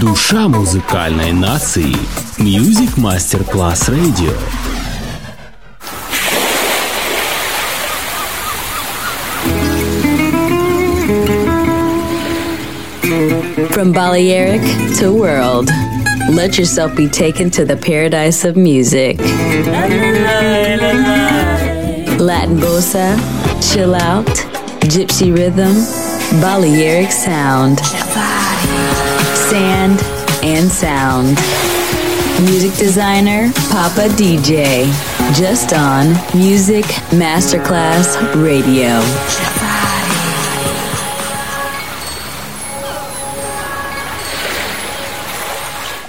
Душа музыкальной нации. Music Masterclass Radio. From Balearic to world, let yourself be taken to the paradise of music. Latin bossa, chill out, gypsy rhythm, Balearic sound, sand and sound. Music designer Papa DJ, just on Music Masterclass Radio.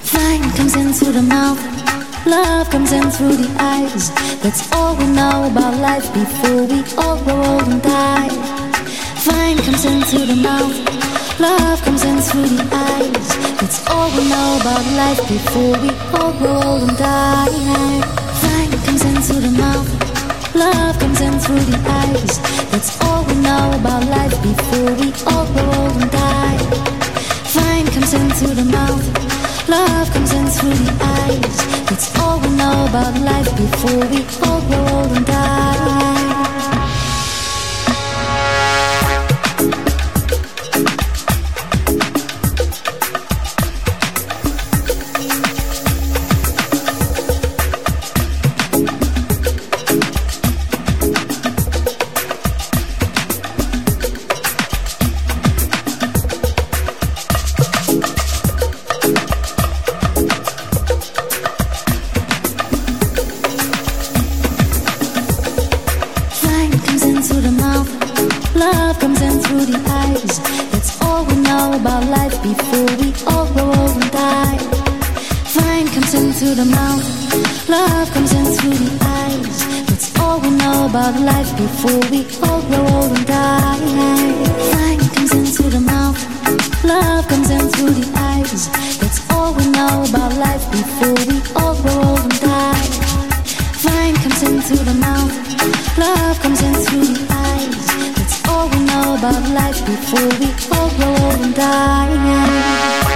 Fine comes in through the mouth, love comes in through the eyes. That's all we know about life before we all grow old and die. Fine comes in through the mouth, love comes in through the eyes. That's all we know about life before we all grow old and die. Fine comes in through the mouth, love comes in through the eyes. That's all we know about life before we all grow old and die. Fine comes in through the mouth. Love comes in through the eyes. That's all we know about life before we all grow old and die. Love comes in through the eyes. That's all we know about life before we all grow old and die. Fine comes in through the mouth. Love comes in through the eyes. That's all we know about life before we all grow old and die. Fine comes in through the mouth. Love comes in through the eyes. That's all we know about life before we all grow old and die. Fine comes in through the mouth. Love comes about life before we all grow old and die.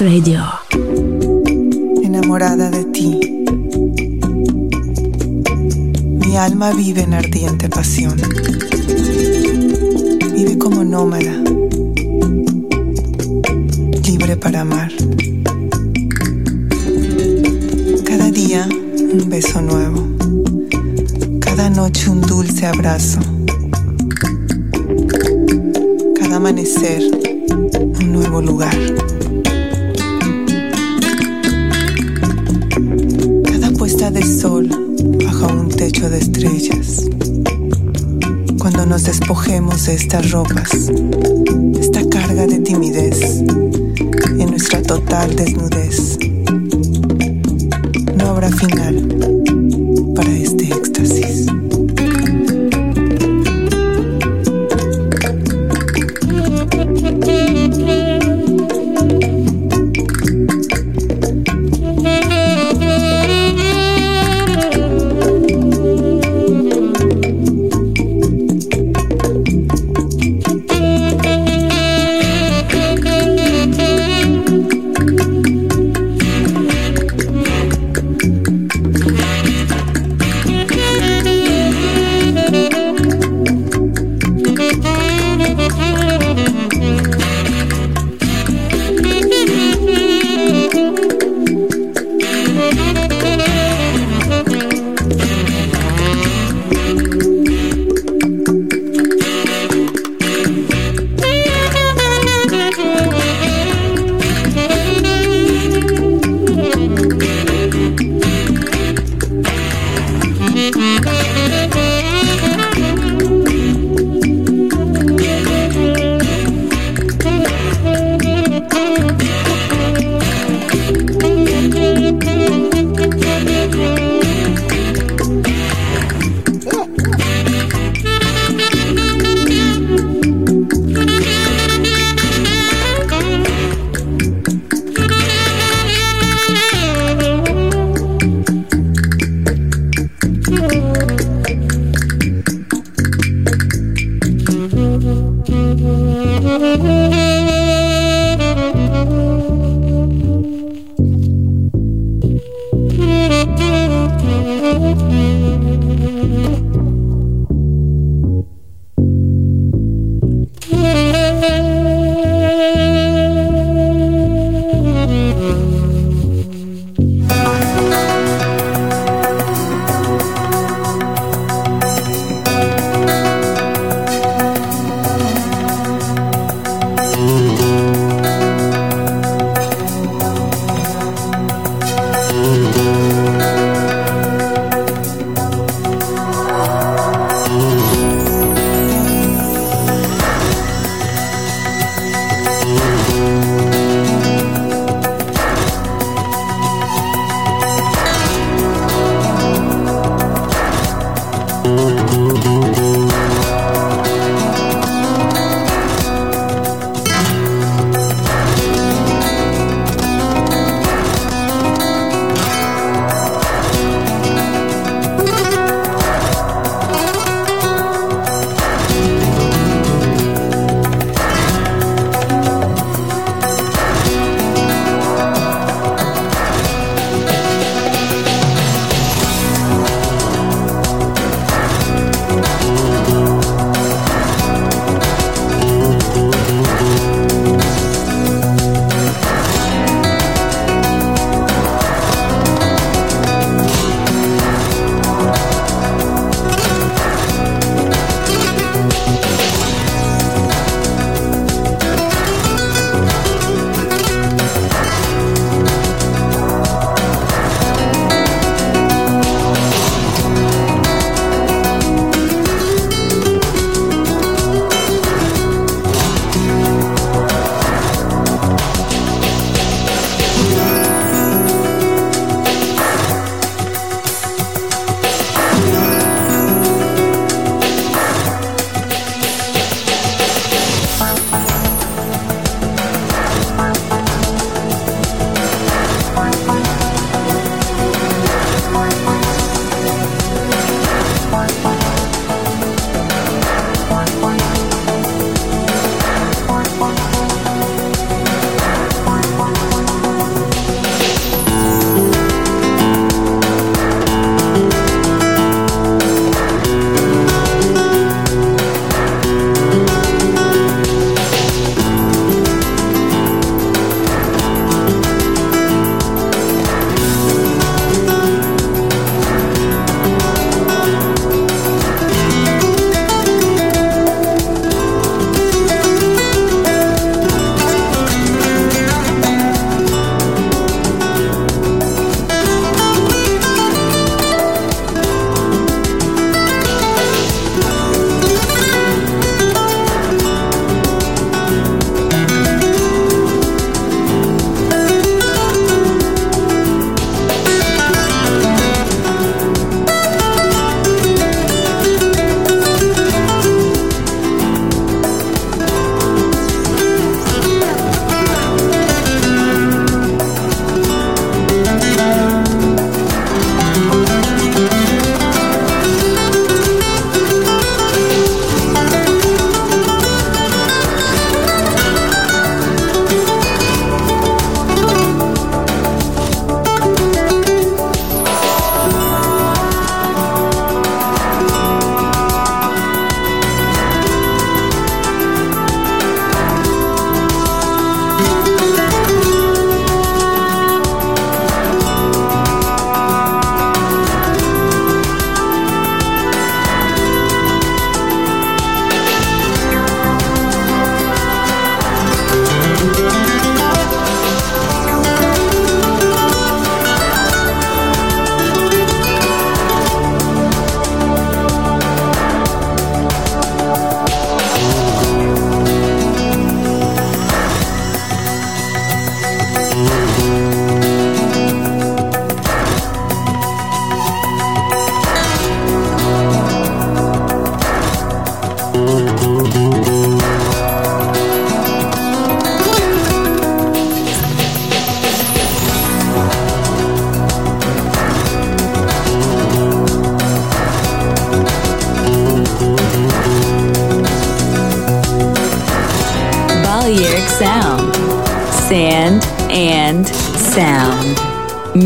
Radio. Enamorada de ti. Mi alma vive en ardiente pasión. Vive como nómada, libre para amar. Cada día un beso nuevo. Cada noche un dulce abrazo amanecer un nuevo lugar. Puesta de sol bajo un techo de estrellas. Cuando nos despojemos de estas ropas, esta carga de timidez, en nuestra total desnudez, no habrá final para este éxtasis.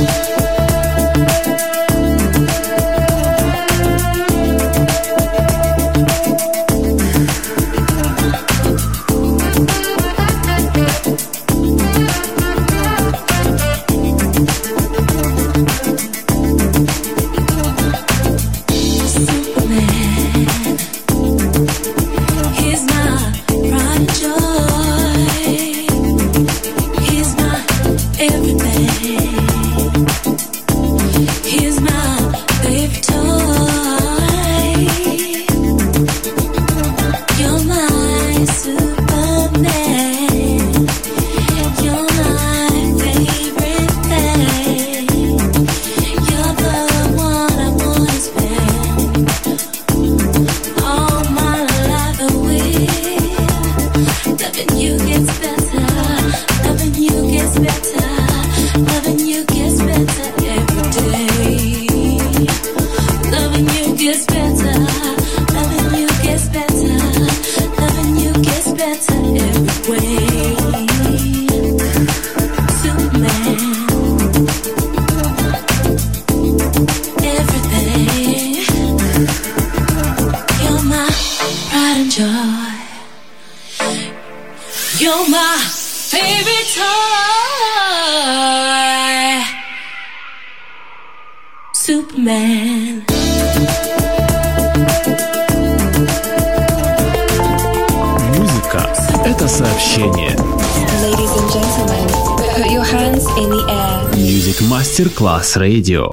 Class Radio.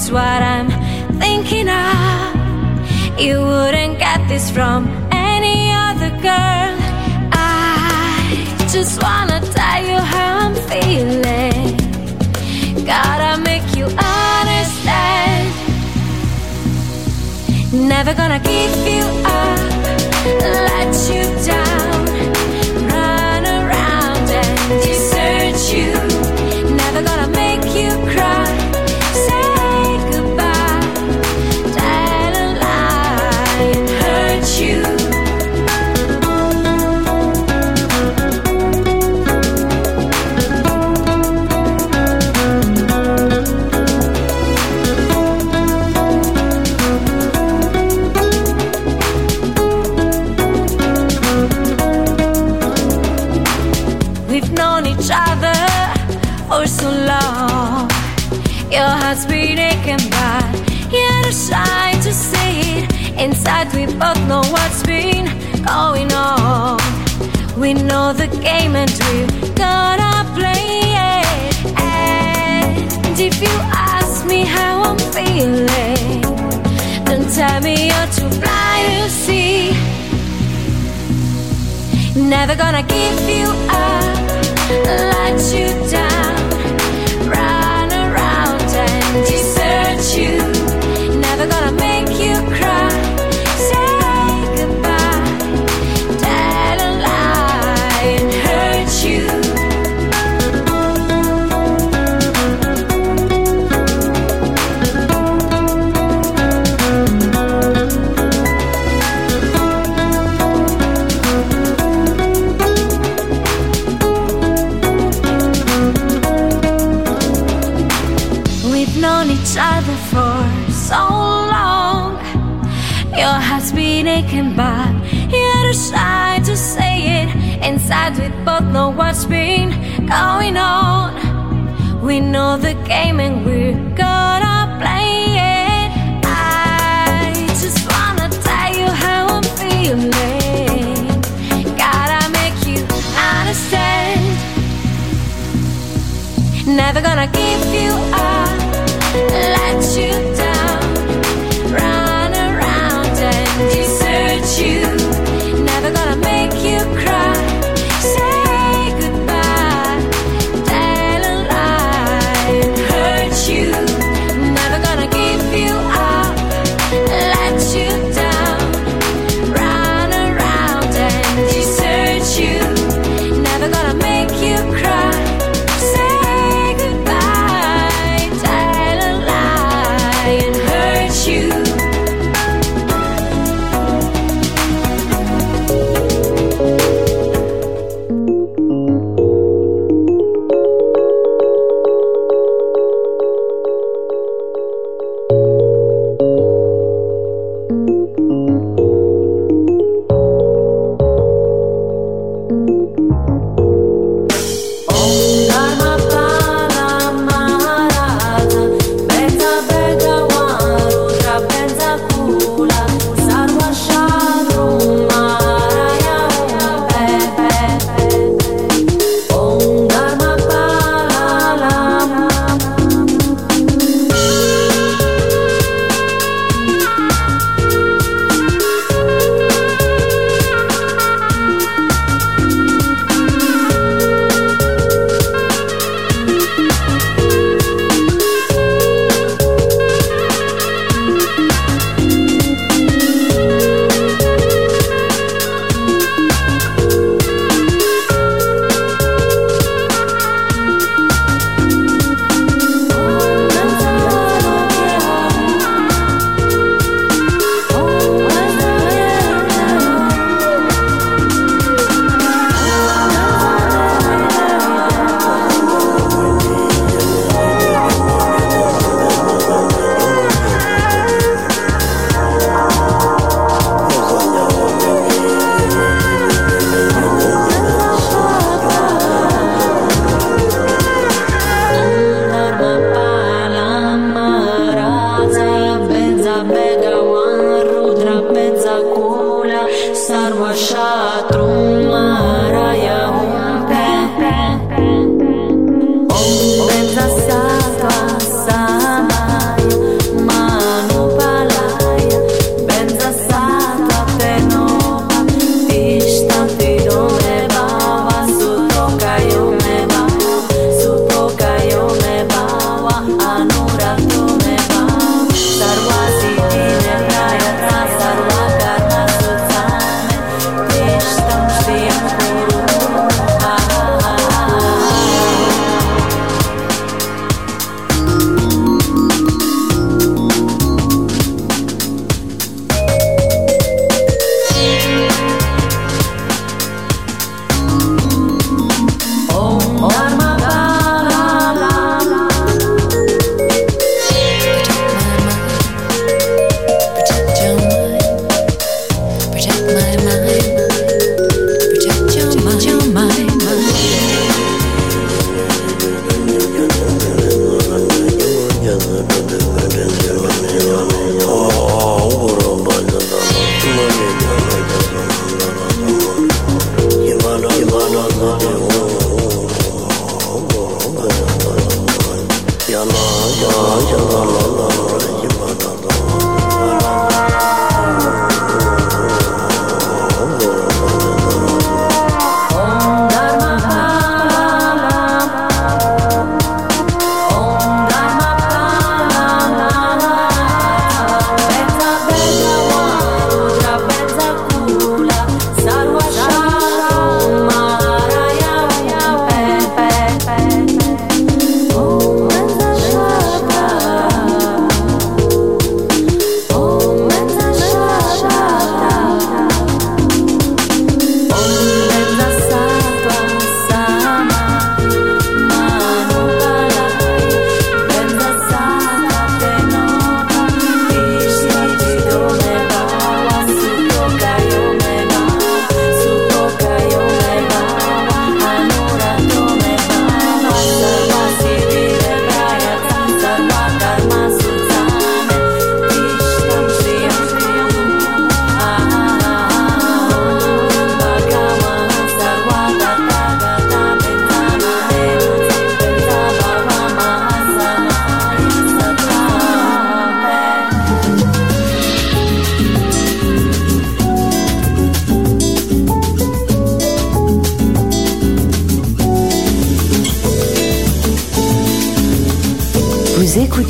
it's what I'm thinking of. You wouldn't get this from any other girl. I just wanna tell you how I'm feeling. Gotta make you understand. Never gonna give you up, let you down. We know the game and we're gonna play it. And if you ask me how I'm feeling, then tell me you're too blind to see. Never gonna give you up, let you down.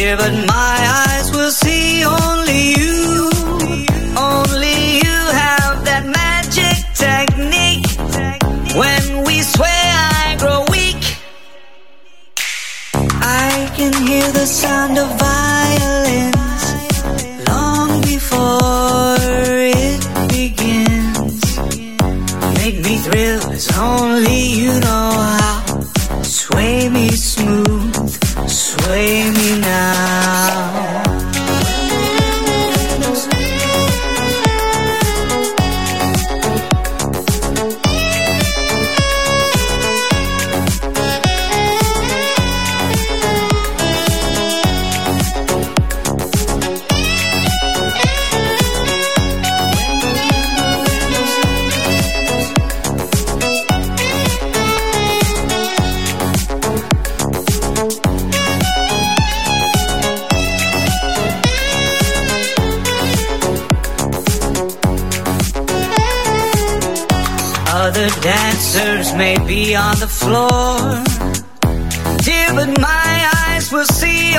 here, but my eyes will see only you. Only you have that magic technique. When we sway, I grow weak. I can hear the sound of violins long before it begins. Make me thrill as only you know how. Sway me smooth, sway me may be on the floor. Dear, but my eyes will see